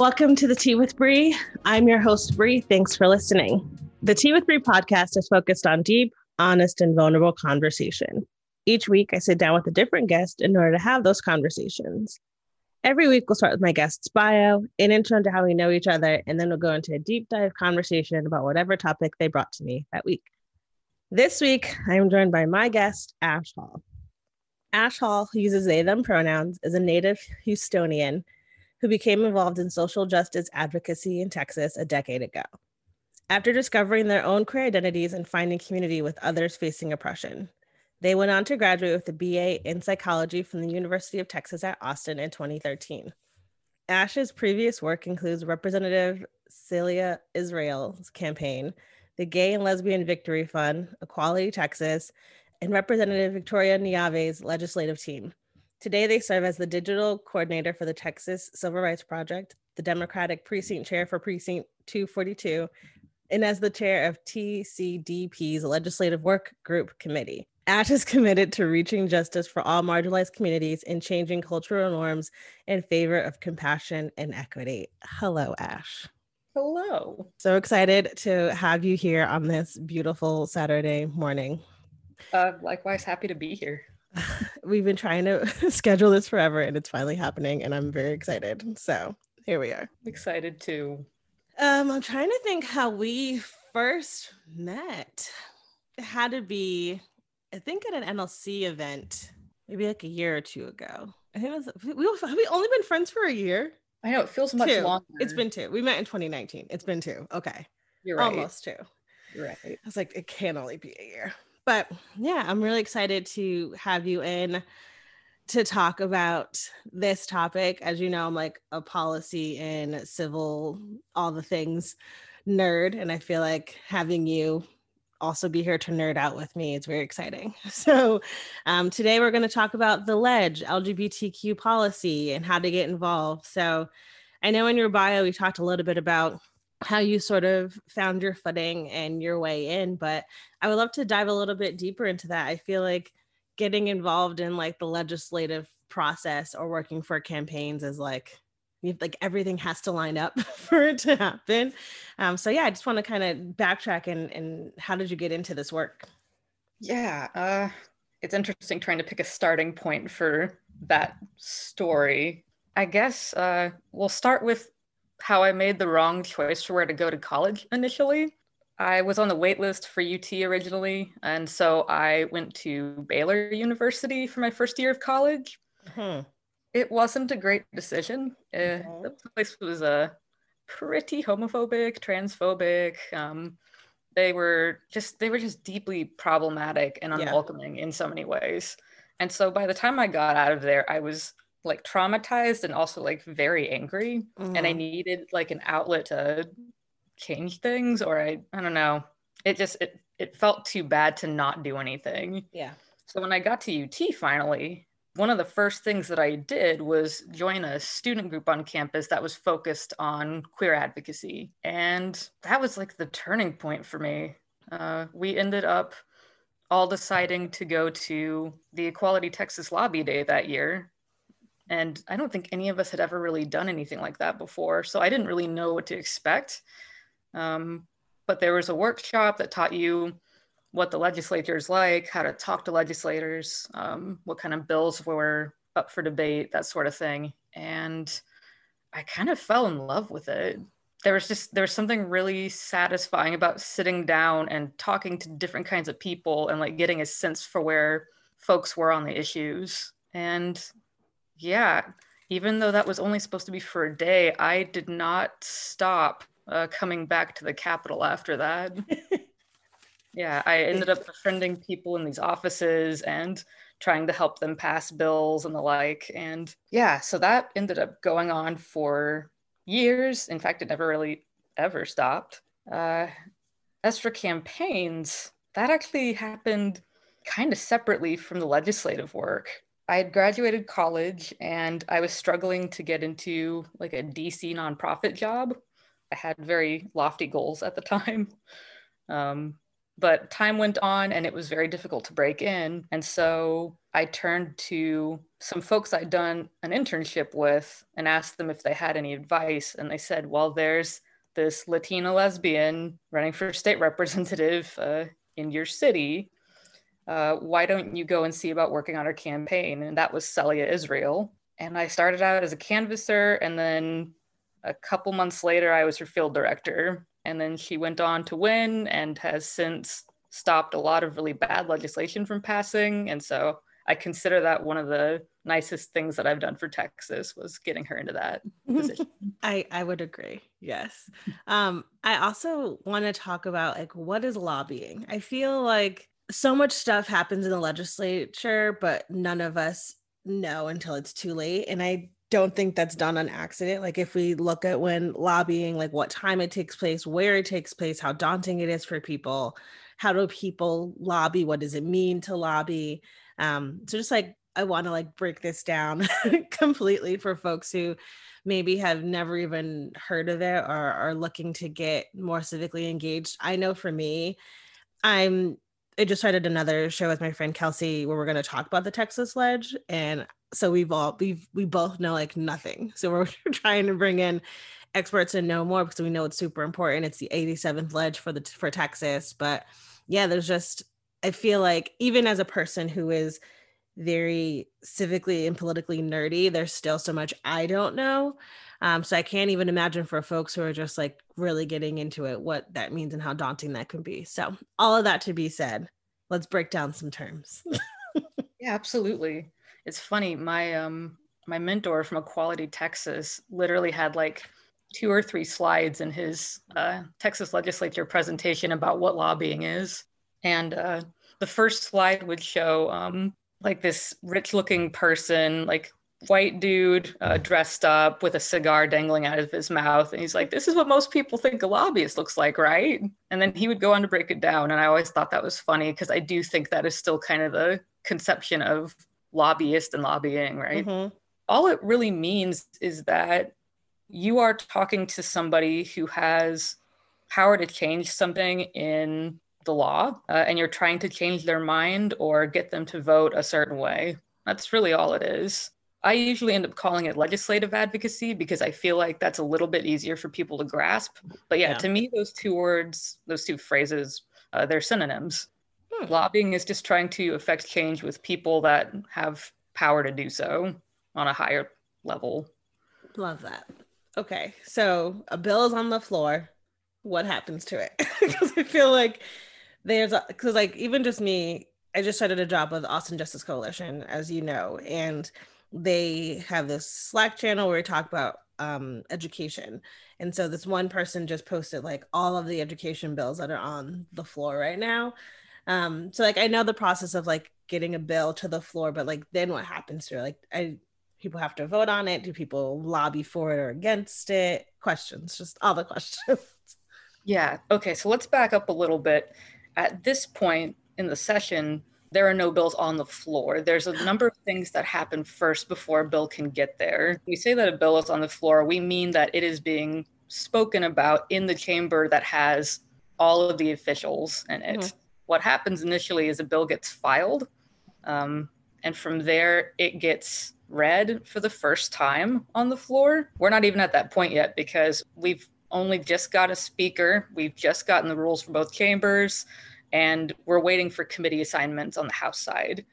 Welcome to the Tea with Bree. I'm your host, Bree. Thanks for listening. The Tea with Bree podcast is focused on deep, honest, and vulnerable conversation. Each week, I sit down with a different guest in order to have those conversations. Every week, we'll start with my guest's bio, an intro into how we know each other, and then we'll go into a deep dive conversation about whatever topic they brought to me that week. This week, I am joined by my guest, Ash Hall. Ash Hall, uses they, them pronouns, is a native Houstonian who became involved in social justice advocacy in Texas a decade ago. After discovering their own queer identities and finding community with others facing oppression, they went on to graduate with a BA in psychology from the University of Texas at Austin in 2013. Ash's previous work includes Representative Celia Israel's campaign, the Gay and Lesbian Victory Fund, Equality Texas, and Representative Victoria Neave's legislative team. Today, they serve as the digital coordinator for the Texas Civil Rights Project, the Democratic Precinct Chair for Precinct 242, and as the chair of TCDP's Legislative Work Group Committee. Ash is committed to reaching justice for all marginalized communities and changing cultural norms in favor of compassion and equity. Hello, Ash. Hello. So excited to have you here on this beautiful Saturday morning. Uh, likewise, happy to be here. We've been trying to schedule this forever and it's finally happening, and I'm very excited. So here we are. Excited too. Um, I'm trying to think how we first met. It had to be, I think, at an NLC event, maybe like a year or two ago. I think it was. We have we only been friends for a year. I know it feels much two. longer. It's been two. We met in 2019. It's been two. Okay, You're right. almost two. You're right. I was like, it can only be a year. But yeah, I'm really excited to have you in to talk about this topic. As you know, I'm like a policy and civil, all the things nerd. And I feel like having you also be here to nerd out with me is very exciting. So um, today we're going to talk about the ledge, LGBTQ policy, and how to get involved. So I know in your bio, we talked a little bit about how you sort of found your footing and your way in but i would love to dive a little bit deeper into that i feel like getting involved in like the legislative process or working for campaigns is like like everything has to line up for it to happen um, so yeah i just want to kind of backtrack and and how did you get into this work Yeah. Uh, it's interesting trying to pick a starting point for that story. I guess uh, we'll start with how I made the wrong choice for where to go to college initially. I was on the wait list for UT originally, and so I went to Baylor University for my first year of college. Hmm. It wasn't a great decision. Uh, Mhm. the place was uh, pretty homophobic, transphobic. Um, they were just they were just deeply problematic and Yeah. unwelcoming in so many ways. And so by the time I got out of there, I was like traumatized and also like very angry and I Mhm. needed like an outlet to change things or I I don't know. It just it it felt too bad to not do anything. yeah So when I got to UT finally, one of the first things that I did was join a student group on campus that was focused on queer advocacy. And that was like the turning point for me. Uh, we ended up all deciding to go to the Equality Texas Lobby Day that year. And I don't think any of us had ever really done anything like that before. So I didn't really know what to expect. Um, but there was a workshop that taught you what the legislature is like, how to talk to legislators, um, what kind of bills were up for debate, that sort of thing. And I kind of fell in love with it. There was just there was something really satisfying about sitting down and talking to different kinds of people and like getting a sense for where folks were on the issues. And yeah, even though that was only supposed to be for a day, I did not stop uh, coming back to the Capitol after that. yeah, I ended up befriending people in these offices and trying to help them pass bills and the like. And yeah, so that ended up going on for years. In fact, it never really ever stopped. Uh, as for campaigns, that actually happened kind of separately from the legislative work. I had graduated college and I was struggling to get into like a DC nonprofit job. I had very lofty goals at the time. Um, but time went on and it was very difficult to break in. And so I turned to some folks I'd done an internship with and asked them if they had any advice. And they said, well, there's this Latina lesbian running for state representative uh, in your city. Uh, why don't you go and see about working on her campaign? And that was Celia Israel. And I started out as a canvasser. And then a couple months later, I was her field director. And then she went on to win and has since stopped a lot of really bad legislation from passing. And so I consider that one of the nicest things that I've done for Texas was getting her into that position. I I would agree. Yes. Um I also want to talk about like what is lobbying? I feel like so much stuff happens in the legislature but none of us know until it's too late and I don't think that's done on accident. Like if we look at when lobbying, like what time it takes place, where it takes place, how daunting it is for people, how do people lobby, what does it mean to lobby? Um, so just like I want to like break this down completely for folks who maybe have never even heard of it or are looking to get more civically engaged. I know for me, I'm I just started another show with my friend Kelsey where we're going to talk about the Texas Ledge, and so we've all we've we both know like nothing. So we're trying to bring in experts and know more because we know it's super important. It's the 87th ledge for the for Texas, but yeah, there's just I feel like even as a person who is very civically and politically nerdy, there's still so much I don't know. Um, so I can't even imagine for folks who are just like really getting into it what that means and how daunting that can be. So all of that to be said, let's break down some terms. yeah, absolutely. It's funny. My um my mentor from Equality Texas literally had like two or three slides in his uh, Texas legislature presentation about what lobbying is. And uh, the first slide would show um, like this rich looking person, like white dude uh, dressed up with a cigar dangling out of his mouth. And he's like, This is what most people think a lobbyist looks like, right? And then he would go on to break it down. And I always thought that was funny because I do think that is still kind of the conception of lobbyist and lobbying, right? Mm-hmm. All it really means is that you are talking to somebody who has power to change something in the law uh, and you're trying to change their mind or get them to vote a certain way. That's really all it is. I usually end up calling it legislative advocacy because I feel like that's a little bit easier for people to grasp. But yeah, yeah. to me, those two words, those two phrases, uh, they're synonyms. Hmm. Lobbying is just trying to affect change with people that have power to do so on a higher level. Love that. Okay, so a bill is on the floor. What happens to it? because I feel like there's because like even just me, I just started a job with Austin Justice Coalition, as you know, and they have this Slack channel where we talk about um, education. And so this one person just posted like all of the education bills that are on the floor right now. Um, so like I know the process of like getting a bill to the floor, but like then what happens to it? Like I people have to vote on it. Do people lobby for it or against it? Questions, just all the questions. Yeah. Okay. So let's back up a little bit. At this point in the session, there are no bills on the floor. There's a number of things that happen first before a bill can get there. We say that a bill is on the floor, we mean that it is being spoken about in the chamber that has all of the officials in it. Mm-hmm. What happens initially is a bill gets filed, um, and from there it gets read for the first time on the floor. We're not even at that point yet because we've only just got a speaker. We've just gotten the rules for both chambers, and we're waiting for committee assignments on the House side.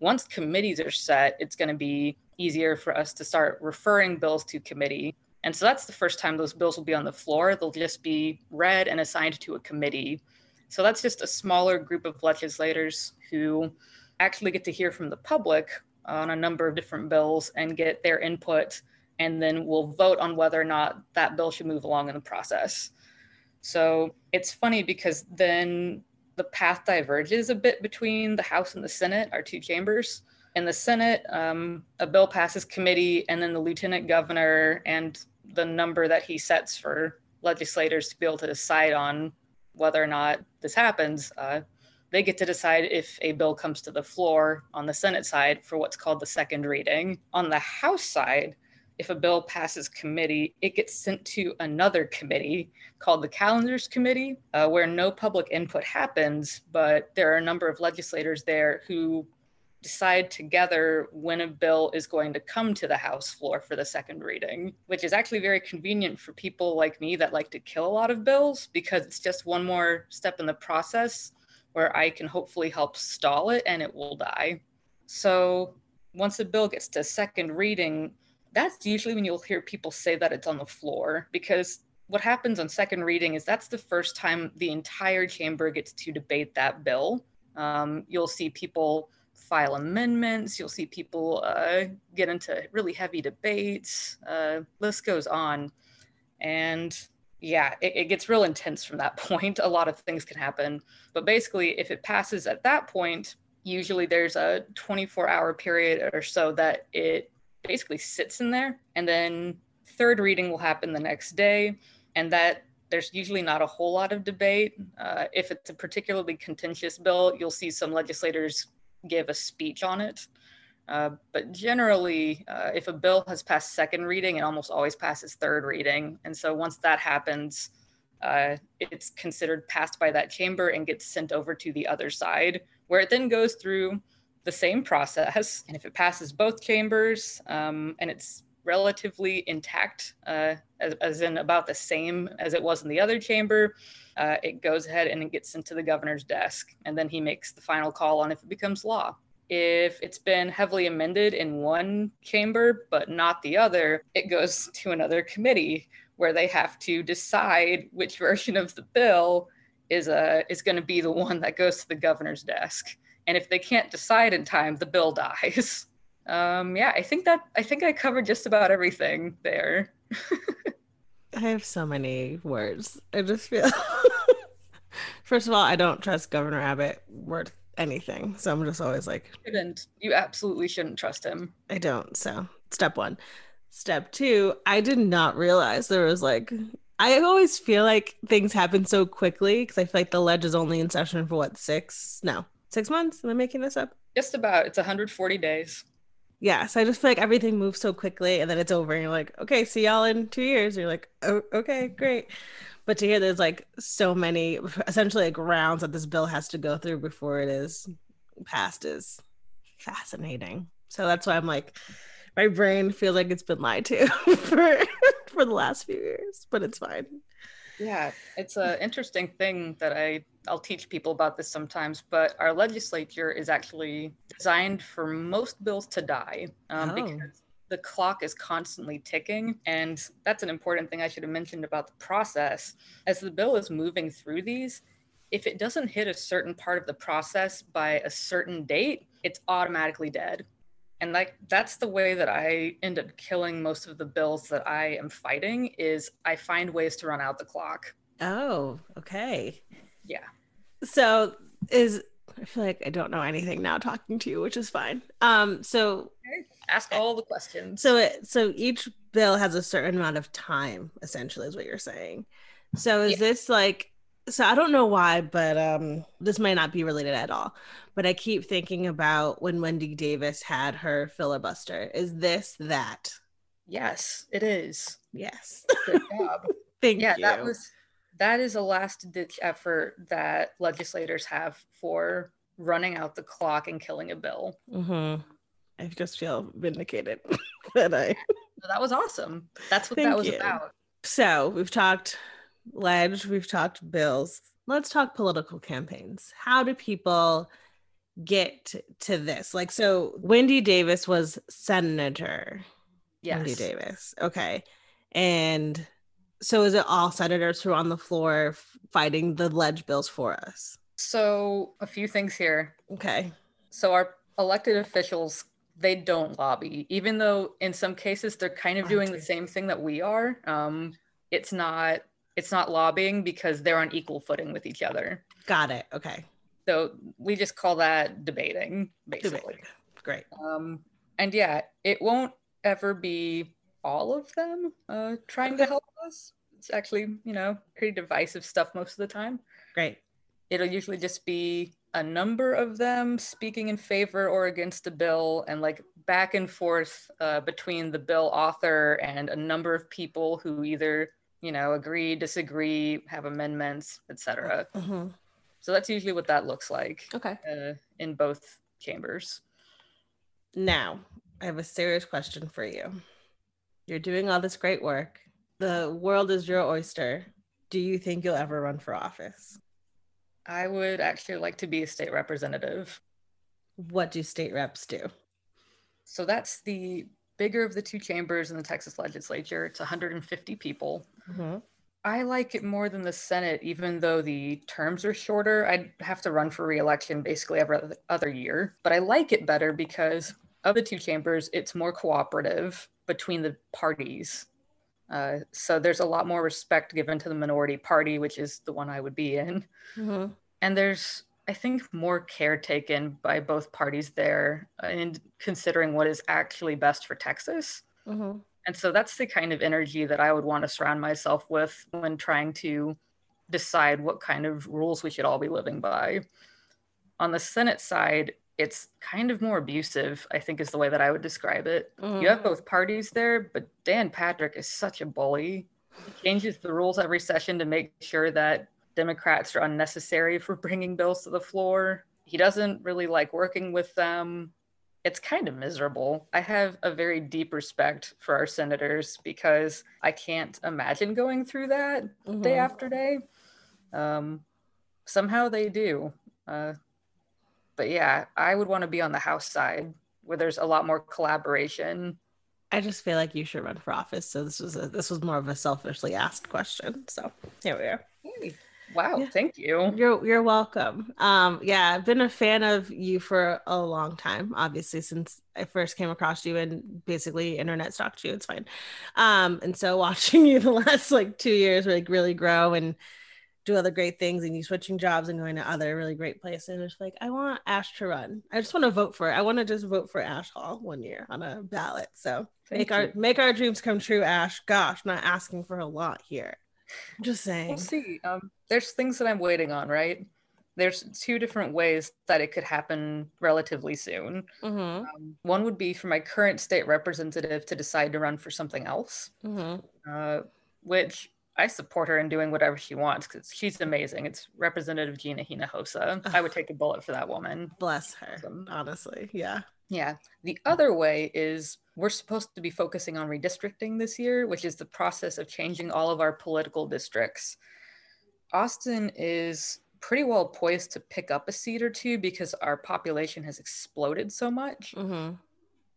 Once committees are set, it's going to be easier for us to start referring bills to committee. And so that's the first time those bills will be on the floor. They'll just be read and assigned to a committee. So that's just a smaller group of legislators who actually get to hear from the public on a number of different bills and get their input and then we'll vote on whether or not that bill should move along in the process. So it's funny because then the path diverges a bit between the House and the Senate, our two chambers. In the Senate, um, a bill passes committee, and then the lieutenant governor and the number that he sets for legislators to be able to decide on whether or not this happens, uh, they get to decide if a bill comes to the floor on the Senate side for what's called the second reading. On the House side, if a bill passes committee, it gets sent to another committee called the Calendars Committee, uh, where no public input happens, but there are a number of legislators there who decide together when a bill is going to come to the House floor for the second reading, which is actually very convenient for people like me that like to kill a lot of bills because it's just one more step in the process where I can hopefully help stall it and it will die. So once a bill gets to second reading, that's usually when you'll hear people say that it's on the floor because what happens on second reading is that's the first time the entire chamber gets to debate that bill. Um, you'll see people file amendments. You'll see people uh, get into really heavy debates. Uh, list goes on, and yeah, it, it gets real intense from that point. A lot of things can happen, but basically, if it passes at that point, usually there's a 24-hour period or so that it basically sits in there, and then third reading will happen the next day, and that there's usually not a whole lot of debate. Uh, if it's a particularly contentious bill, you'll see some legislators give a speech on it. Uh, but generally, uh, if a bill has passed second reading, it almost always passes third reading. And so once that happens, uh, it's considered passed by that chamber and gets sent over to the other side, where it then goes through the same process. And if it passes both chambers um, and it's relatively intact, uh, as, as, in about the same as it was in the other chamber, uh, it goes ahead and it gets into the governor's desk. And then he makes the final call on if it becomes law. If it's been heavily amended in one chamber but not the other, it goes to another committee where they have to decide which version of the bill is uh, is going to be the one that goes to the governor's desk. And if they can't decide in time, the bill dies. Um, yeah, I think that I think I covered just about everything there. I have so many words. I just feel. First of all, I don't trust Governor Abbott worth anything, so I'm just always like. Shouldn't you absolutely shouldn't trust him? I don't. So step one. Step two, I did not realize there was like. I always feel like things happen so quickly because I feel like the ledge is only in session for what six? No, six months. Am I making this up? Just about. It's 140 days. Yeah so i just feel like everything moves so quickly and then it's over and you're like okay see y'all in two years. You're like oh, okay great. But to hear there's like so many essentially like rounds that this bill has to go through before it is passed is fascinating. So that's why i'm like my brain feels like it's been lied to for for the last few years but it's fine. Yeah. It's an interesting thing that i I'll teach people about this sometimes, but our legislature is actually designed for most bills to die um, oh. because the clock is constantly ticking. And that's an important thing I should have mentioned about the process. As the bill is moving through these, if it doesn't hit a certain part of the process by a certain date, it's automatically dead. And like that's the way that I end up killing most of the bills that I am fighting is I find ways to run out the clock. Oh, okay. Yeah. So is I feel like I don't know anything now talking to you, which is fine. Um, so ask all the questions. So it so each bill has a certain amount of time, essentially, is what you're saying. So is yeah. this like so I don't know why, but um this might not be related at all. But I keep thinking about when Wendy Davis had her filibuster. Is this that? Yes, it is. Yes. Good job. Thank yeah, you. Yeah, that was that is a last ditch effort that legislators have for running out the clock and killing a bill. Mm-hmm. I just feel vindicated that I. that was awesome. That's what Thank that was you. about. So we've talked ledge, we've talked bills. Let's talk political campaigns. How do people get to this? Like, so Wendy Davis was senator. Yes. Wendy Davis. Okay. And so is it all senators who are on the floor fighting the ledge bills for us? So a few things here. Okay. So our elected officials they don't lobby, even though in some cases they're kind of doing the same thing that we are. Um, it's not it's not lobbying because they're on equal footing with each other. Got it. Okay. So we just call that debating, basically. Debating. Great. Um, and yeah, it won't ever be all of them uh, trying to help us. It's actually, you know, pretty divisive stuff most of the time. Great. It'll usually just be a number of them speaking in favor or against a bill and like back and forth uh, between the bill author and a number of people who either you know agree disagree have amendments etc Mhm. so that's usually what that looks like Okay. uh, in both chambers Now, I have a serious question for you. You're doing all this great work. The world is your oyster. Do you think you'll ever run for office? i would actually like to be a state representative What do state reps do? so that's the bigger of the two chambers in the texas legislature it's 150 people Mhm. I like it more than the Senate, even though the terms are shorter. I'd have to run for reelection basically every other year. But I like it better because of the two chambers, it's more cooperative between the parties. Uh, so there's a lot more respect given to the minority party, which is the one I would be in. Mhm. And there's, I think, more care taken by both parties there in considering what is actually best for Texas. Mhm. And so that's the kind of energy that I would want to surround myself with when trying to decide what kind of rules we should all be living by. On the Senate side, it's kind of more abusive, I think is the way that I would describe it. You have both parties there, but Dan Patrick is such a bully. He changes the rules every session to make sure that Democrats are unnecessary for bringing bills to the floor. He doesn't really like working with them it's kind of miserable. I have a very deep respect for our senators because I can't imagine going through that day Mhm. after day. Um, somehow they do. Uh, but yeah, I would want to be on the House side where there's a lot more collaboration. I just feel like you should run for office. So this was a, this was more of a selfishly asked question. So here we are. Hey, wow, Yeah. thank you. You're you're welcome. Um, yeah, I've been a fan of you for a long time, obviously, since I first came across you and basically internet stalked you. It's fine. Um, and so watching you the last like two years like really grow and do other great things and you switching jobs and going to other really great places. It's like I want Ash to run. I just want to vote for it. I want to just vote for Ash Hall one year on a ballot. So Thank make our make our dreams come true, Ash. Gosh, not asking for a lot here. I'm just saying. We'll see. Um, there's things that I'm waiting on, right? There's two different ways that it could happen relatively soon. Mhm, Um, one would be for my current state representative to decide to run for something else, mhm. uh, which I support her in doing whatever she wants because she's amazing. It's Representative Gina Hinojosa. I would take a bullet for that woman. Bless her. Awesome. Honestly, yeah. Yeah. The other way is we're supposed to be focusing on redistricting this year, which is the process of changing all of our political districts. Austin is pretty well poised to pick up a seat or two because our population has exploded so much. Mm-hmm.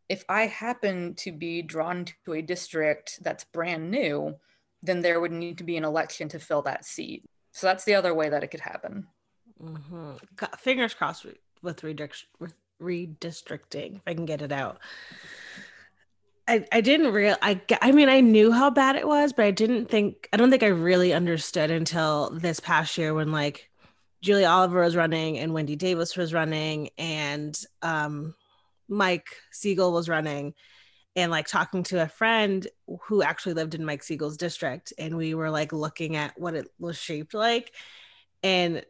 If I happen to be drawn to a district that's brand new, then there would need to be an election to fill that seat. So that's the other way that it could happen. Mm-hmm. Fingers crossed with- redistricting, if I can get it out. I, I didn't real I I mean I knew how bad it was, but I didn't think I don't think I really understood until this past year when like Julie Oliver was running and Wendy Davis was running and um Mike Siegel was running and like talking to a friend who actually lived in Mike Siegel's district and we were like looking at what it was shaped like. And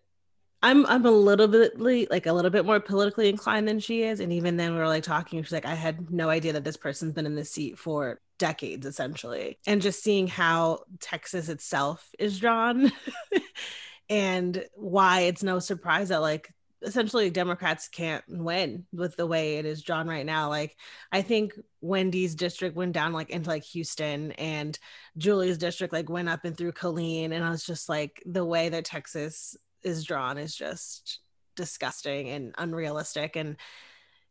I'm I'm a little bit like a little bit more politically inclined than she is and even then we were like talking she's like I had no idea that this person's been in this seat for decades essentially. And just seeing how Texas itself is drawn and why it's no surprise that like essentially Democrats can't win with the way it is drawn right now. Like I think Wendy's district went down like into like Houston and Julie's district like went up and through Killeen. And I was just like the way that Texas is drawn is just disgusting and unrealistic and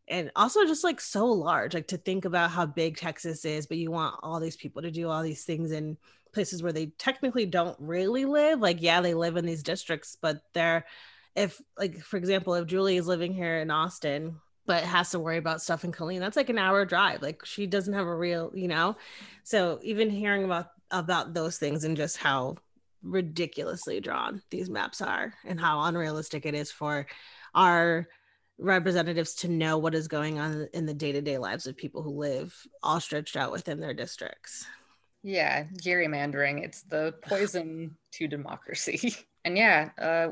and also just like so large like to think about how big texas is but you want all these people to do all these things in places where they technically don't really live like yeah they live in these districts but they're if like for example if julie is living here in austin but has to worry about stuff in Killeen. That's like an hour drive. Like she doesn't have a real, you know. So even hearing about about those things and just how ridiculously drawn these maps are and how unrealistic it is for our representatives to know what is going on in the day-to-day lives of people who live all stretched out within their districts. Yeah, gerrymandering, it's the poison to democracy. And yeah, uh,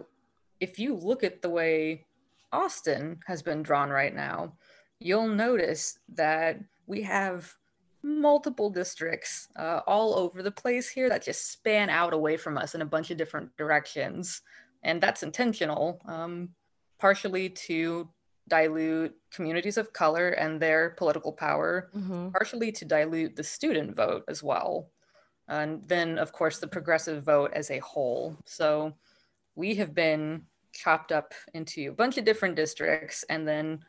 if you look at the way Austin has been drawn right now, you'll notice that we have multiple districts uh, all over the place here that just span out away from us in a bunch of different directions. And that's intentional, um, partially to dilute communities of color and their political power, mm-hmm. partially to dilute the student vote as well. And then, of course, the progressive vote as a whole. So we have been chopped up into a bunch of different districts, and then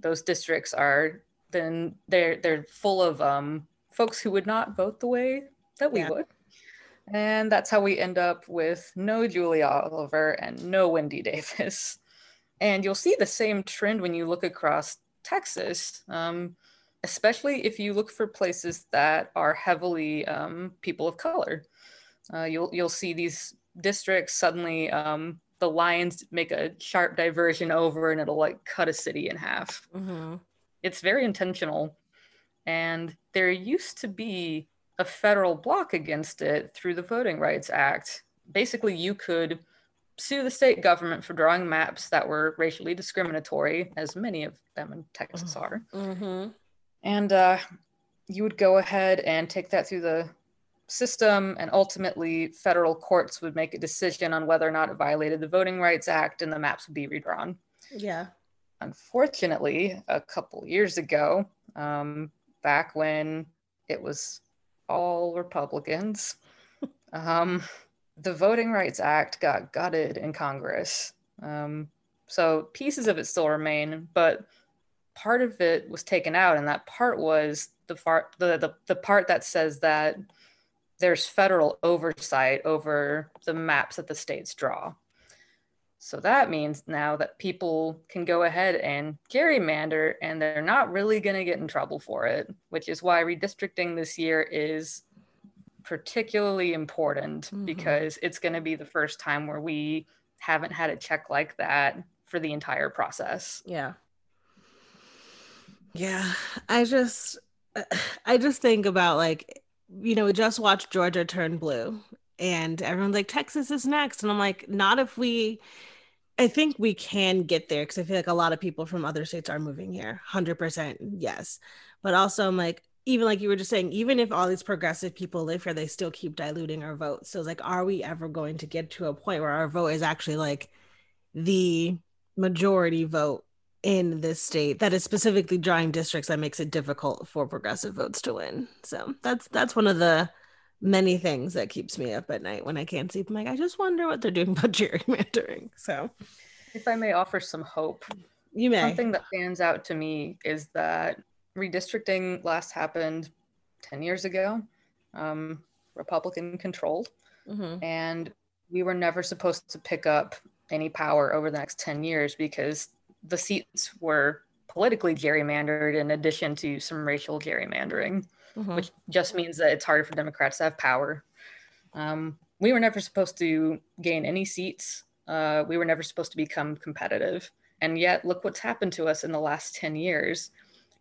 those districts are then they're they're full of um, folks who would not vote the way that we yeah. would. And that's how we end up with no Julia Oliver and no Wendy Davis. And you'll see the same trend when you look across Texas, um, especially if you look for places that are heavily um, people of color. Uh, you'll you'll see these districts suddenly um, the lines make a sharp diversion over and it'll like cut a city in half. Mm-hmm. It's very intentional. And there used to be a federal block against it through the Voting Rights Act. Basically, you could sue the state government for drawing maps that were racially discriminatory, as many of them in Texas are. Mm-hmm. And uh, you would go ahead and take that through the system, and ultimately, federal courts would make a decision on whether or not it violated the Voting Rights Act, and the maps would be redrawn. Yeah. Unfortunately, a couple years ago, um, back when it was all Republicans, um, the Voting Rights Act got gutted in Congress. Um, so pieces of it still remain, but part of it was taken out, and that part was the part the, the, the part that says that there's federal oversight over the maps that the states draw. So that means now that people can go ahead and gerrymander and they're not really going to get in trouble for it, which is why redistricting this year is particularly important mm-hmm. because it's going to be the first time where we haven't had a check like that for the entire process. Yeah. Yeah, I just I just think about like you know, we just watched Georgia turn blue and everyone's like Texas is next and I'm like not if we I think we can get there because I feel like a lot of people from other states are moving here. 100% yes. But also, I'm like, even like you were just saying, even if all these progressive people live here, they still keep diluting our vote. So it's like, are we ever going to get to a point where our vote is actually like the majority vote in this state that is specifically drawing districts that makes it difficult for progressive votes to win? So that's that's one of the many things that keeps me up at night when I can't sleep. I'm like, I just wonder what they're doing about gerrymandering. So if I may offer some hope. You may. Something that stands out to me is that redistricting last happened 10 years ago, um, Republican controlled. Mm-hmm. And we were never supposed to pick up any power over the next 10 years because the seats were politically gerrymandered in addition to some racial gerrymandering, mm-hmm. which just means that it's harder for Democrats to have power. Um, we were never supposed to gain any seats. Uh, we were never supposed to become competitive. And yet, look what's happened to us in the last 10 years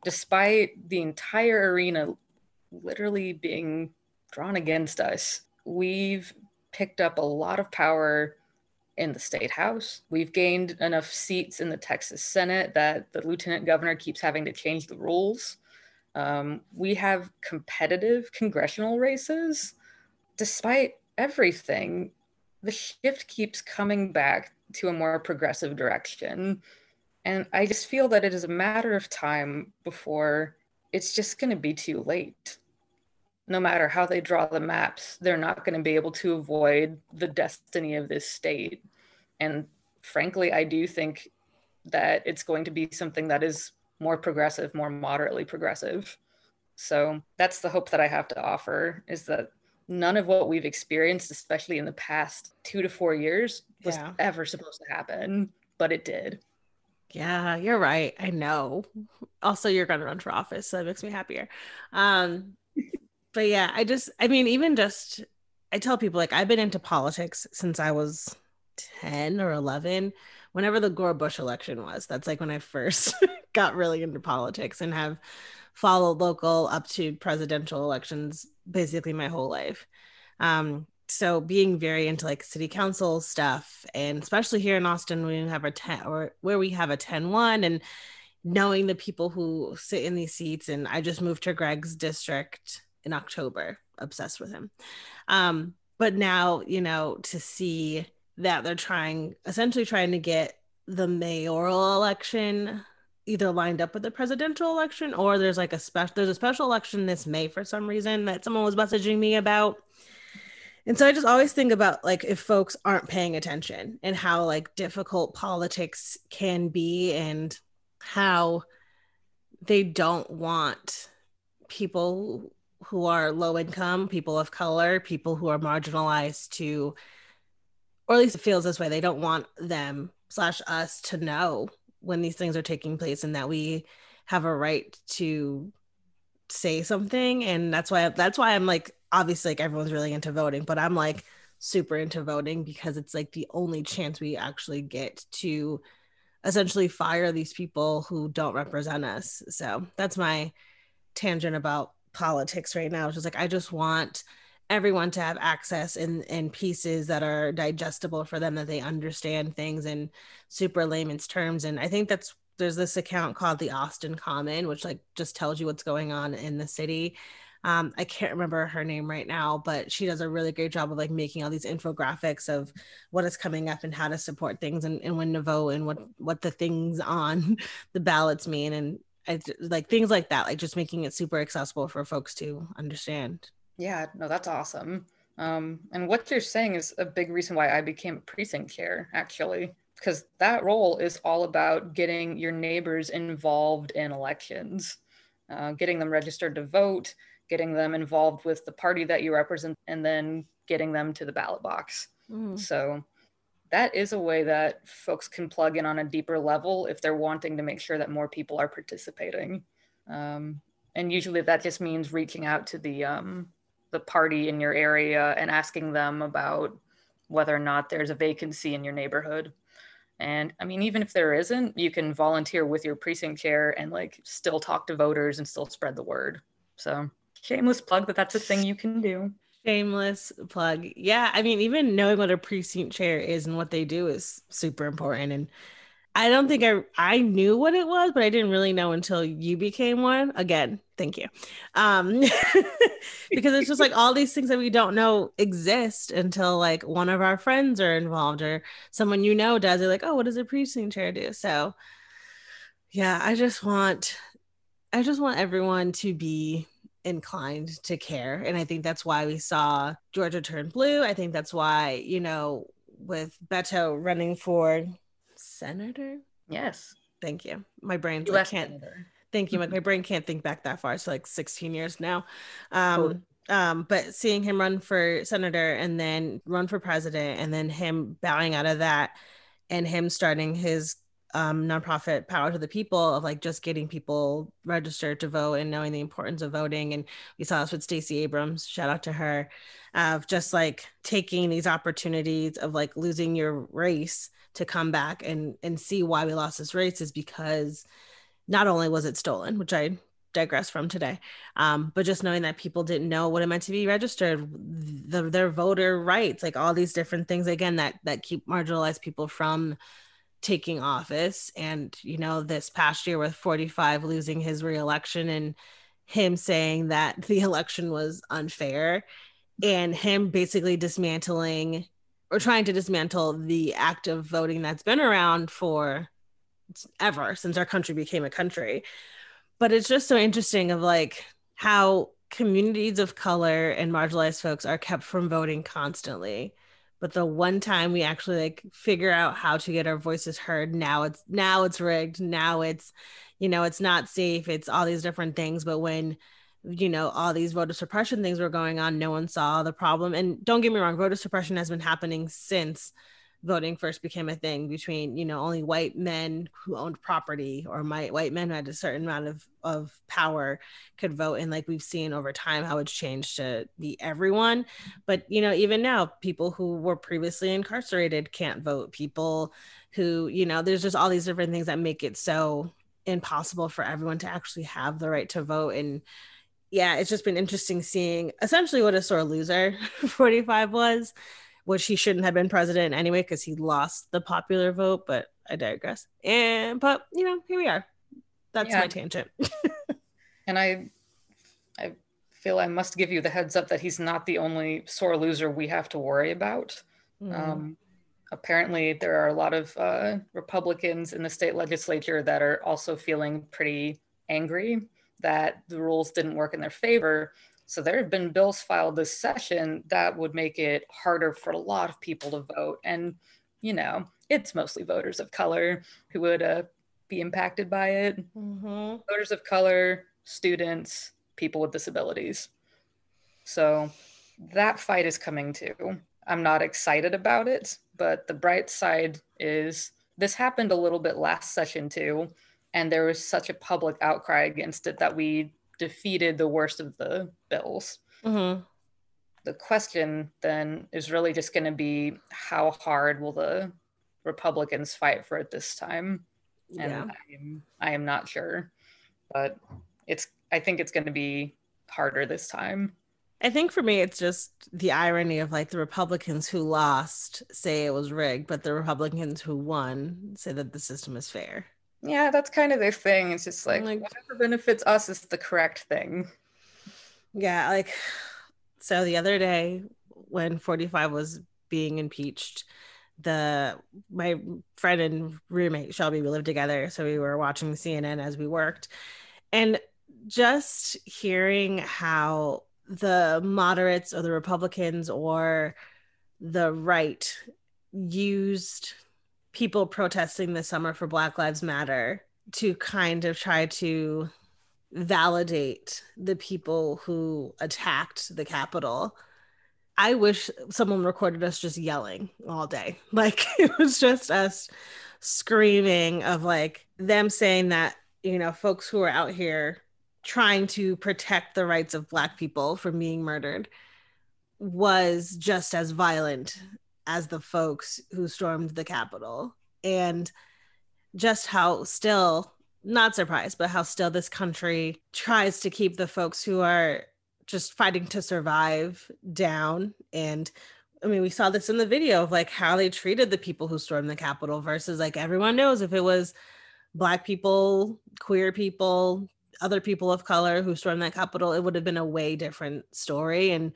despite the entire arena literally being drawn against us, we've picked up a lot of power in the state house. We've gained enough seats in the Texas Senate that the lieutenant governor keeps having to change the rules. Um, we have competitive congressional races. Despite everything, the shift keeps coming back to a more progressive direction. And I just feel that it is a matter of time before it's just going to be too late. No matter how they draw the maps, they're not going to be able to avoid the destiny of this state. And frankly, I do think that it's going to be something that is more progressive, more moderately progressive. So that's the hope that I have to offer is that none of what we've experienced, especially in the past two to four years, was yeah. ever supposed to happen, but it did. Yeah, you're right. I know. Also, you're going to run for office, so that makes me happier. Um, but yeah, I just, I mean, even just, I tell people like I've been into politics since I was 10 or 11 whenever the Gore Bush election was. That's like when I first got really into politics and have followed local up to presidential elections basically my whole life. Um, so being very into like city council stuff and especially here in Austin we have a 10 or where we have a 10-1 and knowing the people who sit in these seats and I just moved to Greg's district in October obsessed with him um but now you know to see that they're trying essentially trying to get the mayoral election either lined up with the presidential election or there's like a special there's a special election this May for some reason that someone was messaging me about. And so I just always think about like if folks aren't paying attention and how like difficult politics can be and how they don't want people who are low income, people of color, people who are marginalized to or at least it feels this way. They don't want them slash us to know when these things are taking place and that we have a right to say something. And that's why that's why I'm like obviously like everyone's really into voting, but I'm like super into voting because it's like the only chance we actually get to essentially fire these people who don't represent us. So that's my tangent about politics right now. Just like I just want everyone to have access in in pieces that are digestible for them that they understand things in super layman's terms. And i think that's there's this account called the austin common which like just tells you what's going on in the city. Um, I can't remember her name right now, but she does a really great job of like making all these infographics of what is coming up and how to support things and, and when to vote and what what the things on the ballots mean. And I, like things like that, like just making it super accessible for folks to understand. Yeah, no, that's awesome. Um, and what you're saying is a big reason why I became a precinct chair, actually, because that role is all about getting your neighbors involved in elections, uh, getting them registered to vote, getting them involved with the party that you represent, and then getting them to the ballot box. Mm. So that is a way that folks can plug in on a deeper level if they're wanting to make sure that more people are participating. Um, and usually that just means reaching out to the um, the party in your area and asking them about whether or not there's a vacancy in your neighborhood. And I mean, even if there isn't, you can volunteer with your precinct chair and like still talk to voters and still spread the word. So, shameless plug that that's a thing you can do. Shameless plug. Yeah. I mean, even knowing what a precinct chair is and what they do is super important. And I don't think I I knew what it was, but I didn't really know until you became one. Again, thank you. Um because it's just like all these things that we don't know exist until like one of our friends are involved or someone you know does. They're like, oh, what does a precinct chair do? So yeah, I just want I just want everyone to be inclined to care. And I think that's why we saw Georgia turn blue. I think that's why, you know, with Beto running for senator. Yes. Thank you. My brain like, can't. Senator. Thank you. My, my brain can't think back that far. It's like 16 years now. Um, um, but seeing him run for senator and then run for president and then him bowing out of that and him starting his um, nonprofit power to the people of like just getting people registered to vote and knowing the importance of voting. And we saw this with Stacey Abrams, shout out to her, of just like taking these opportunities of like losing your race to come back and and see why we lost this race is because not only was it stolen, which I digress from today, um, but just knowing that people didn't know what it meant to be registered, the, their voter rights, like all these different things again that that keep marginalized people from taking office. And you know, this past year with 45 losing his reelection and him saying that the election was unfair and him basically dismantling or trying to dismantle the act of voting that's been around for ever since our country became a country. But it's just so interesting of like how communities of color and marginalized folks are kept from voting constantly. But the one time we actually like figure out how to get our voices heard, now it's now it's rigged. Now it's, you know, it's not safe. It's all these different things. But when you know all these voter suppression things were going on no one saw the problem and don't get me wrong voter suppression has been happening since voting first became a thing between you know only white men who owned property or my white men who had a certain amount of of power could vote. And like we've seen over time how it's changed to be everyone. But you know even now people who were previously incarcerated can't vote. People who you know there's just all these different things that make it so impossible for everyone to actually have the right to vote. And yeah it's just been interesting seeing essentially what a sore loser 45 was which he shouldn't have been president anyway because he lost the popular vote. But I digress. And but you know, here we are. That's yeah. my tangent. and I, I feel I must give you the heads up that he's not the only sore loser we have to worry about. Mm. Um, apparently, there are a lot of uh, Republicans in the state legislature that are also feeling pretty angry that the rules didn't work in their favor so there have been bills filed this session that would make it harder for a lot of people to vote. And, you know, it's mostly voters of color who would uh, be impacted by it. Mm-hmm. Voters of color, students, people with disabilities. So that fight is coming too. I'm not excited about it, but the bright side is this happened a little bit last session too. And there was such a public outcry against it that we defeated the worst of the bills. Mm-hmm. The question then is really just going to be how hard will the Republicans fight for it this time? And yeah. I, am, I am not sure, but it's I think it's going to be harder this time. I think for me, it's just the irony of like the Republicans who lost say it was rigged, but the Republicans who won say that the system is fair yeah, that's kind of their thing. It's just like, like whatever benefits us is the correct thing. Yeah, like so the other day when 45 was being impeached, the my friend and roommate Shelby, we lived together, so we were watching CNN as we worked, and just hearing how the moderates or the Republicans or the right used people protesting this summer for Black Lives Matter to kind of try to validate the people who attacked the Capitol. I wish someone recorded us just yelling all day. Like it was just us screaming of like them saying that, you know, folks who are out here trying to protect the rights of Black people from being murdered was just as violent as the folks who stormed the Capitol and just how still not surprised but how still this country tries to keep the folks who are just fighting to survive down and I mean, we saw this in the video of like how they treated the people who stormed the Capitol versus like everyone knows if it was Black people, queer people, other people of color who stormed that Capitol, it would have been a way different story. And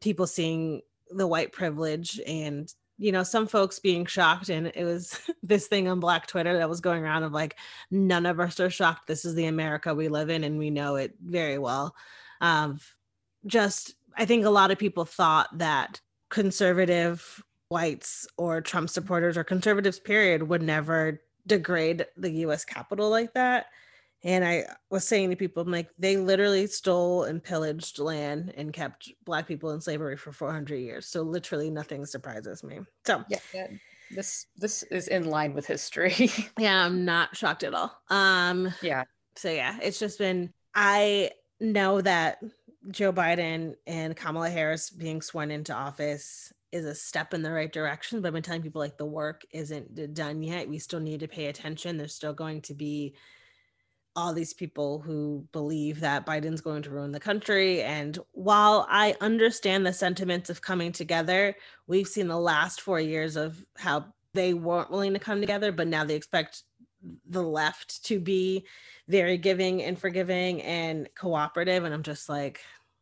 people seeing the white privilege and you know some folks being shocked and it was this thing on black twitter that was going around of like none of us are shocked. This is the america we live in and we know it very well. Um just i think a lot of people thought that conservative whites or trump supporters or conservatives period would never degrade the us capitol like that and I was saying to people, I'm like, they literally stole and pillaged land and kept Black people in slavery for 400 years. So literally nothing surprises me. So yeah, yeah. this this is in line with history. yeah, I'm not shocked at all. Um, yeah. So yeah, it's just been. I know that Joe Biden and Kamala Harris being sworn into office is a step in the right direction, but I've been telling people like the work isn't done yet. We still need to pay attention. There's still going to be all these people who believe that Biden's going to ruin the country. And while I understand the sentiments of coming together, we've seen the last four years of how they weren't willing to come together, but now they expect the left to be very giving and forgiving and cooperative. And I'm just like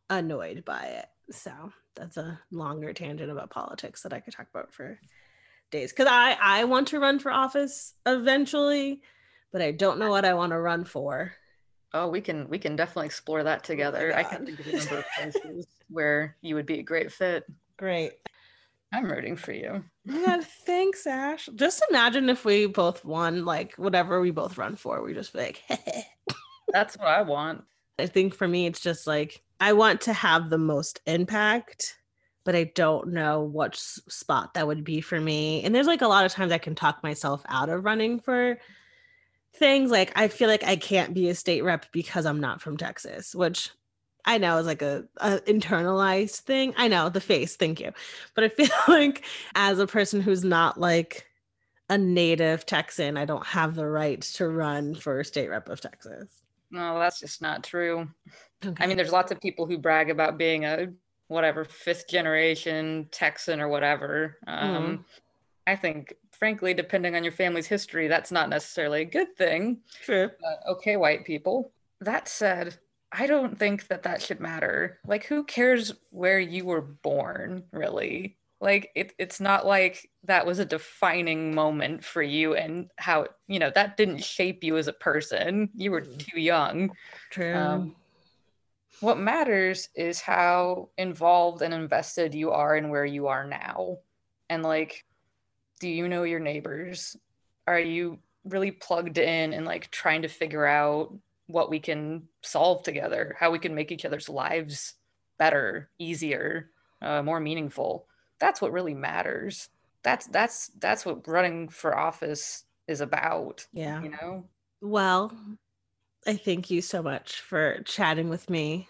annoyed by it. So that's a longer tangent about politics that I could talk about for days. Cause I, I want to run for office eventually but I don't know what I want to run for. Oh, we can we can definitely explore that oh together. Oh I can think of a number of places where you would be a great fit. Great. I'm rooting for you. Yeah, thanks, Ash. Just imagine if we both won, like whatever we both run for, we just like, that's what I want. I think for me, it's just like I want to have the most impact, but I don't know what spot that would be for me. And there's like a lot of times I can talk myself out of running for things. Like I feel like I can't be a state rep because I'm not from Texas, which I know is like a, a, internalized thing. I know the face, thank you. But I feel like as a person who's not like a native Texan, I don't have the right to run for state rep of Texas. No, that's just not true. Okay. I mean, there's lots of people who brag about being a whatever fifth generation Texan or whatever. Um, mm. I think, frankly, depending on your family's history, that's not necessarily a good thing. True. okay, white people. That said, I don't think that that should matter. Like, who cares where you were born, really? Like, it, it's not like that was a defining moment for you and how, you know, that didn't shape you as a person. You were mm. too young. True. Um, what matters is how involved and invested you are in where you are now. And, like, do you know your neighbors? Are you really plugged in and, like, trying to figure out what we can solve together, how we can make each other's lives better, easier, uh, more meaningful. That's what really matters. That's that's that's what running for office is about. Yeah. You know? Well, I thank you so much for chatting with me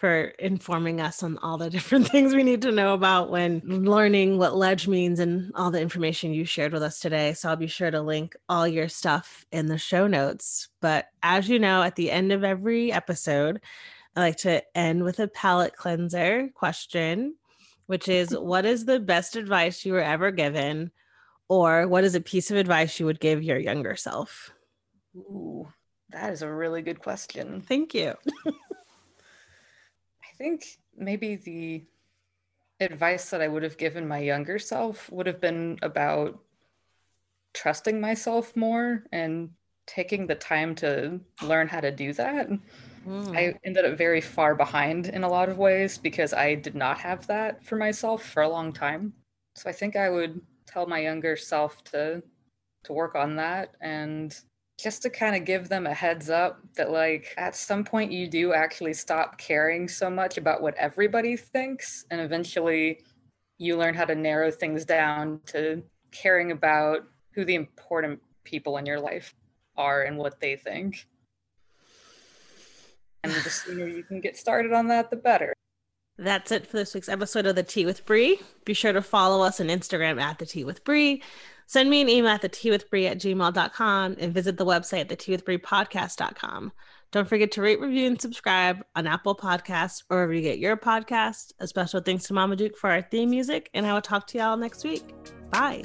for informing us on all the different things we need to know about when learning what ledge means and all the information you shared with us today. So I'll be sure to link all your stuff in the show notes. But as you know, at the end of every episode, I like to end with a palate cleanser question, which is what is the best advice you were ever given? Or what is a piece of advice you would give your younger self? Ooh, that is a really good question. Thank you. think maybe the advice that I would have given my younger self would have been about trusting myself more and taking the time to learn how to do that. Mm. I ended up very far behind in a lot of ways because I did not have that for myself for a long time. So I think I would tell my younger self to to work on that and just to kind of give them a heads up that like at some point you do actually stop caring so much about what everybody thinks and eventually you learn how to narrow things down to caring about who the important people in your life are and what they think. And the sooner you can get started on that the better. That's it for this week's episode of the tea with Bree Be sure to follow us on Instagram at the tea with Bree. Send me an email at the tea with Bree at gmail.com and visit the website the tea with Bree podcast.com. Don't forget to rate, review, and subscribe on Apple Podcasts or wherever you get your podcast. A special thanks to Mama Duke for our theme music, and I will talk to y'all next week. Bye.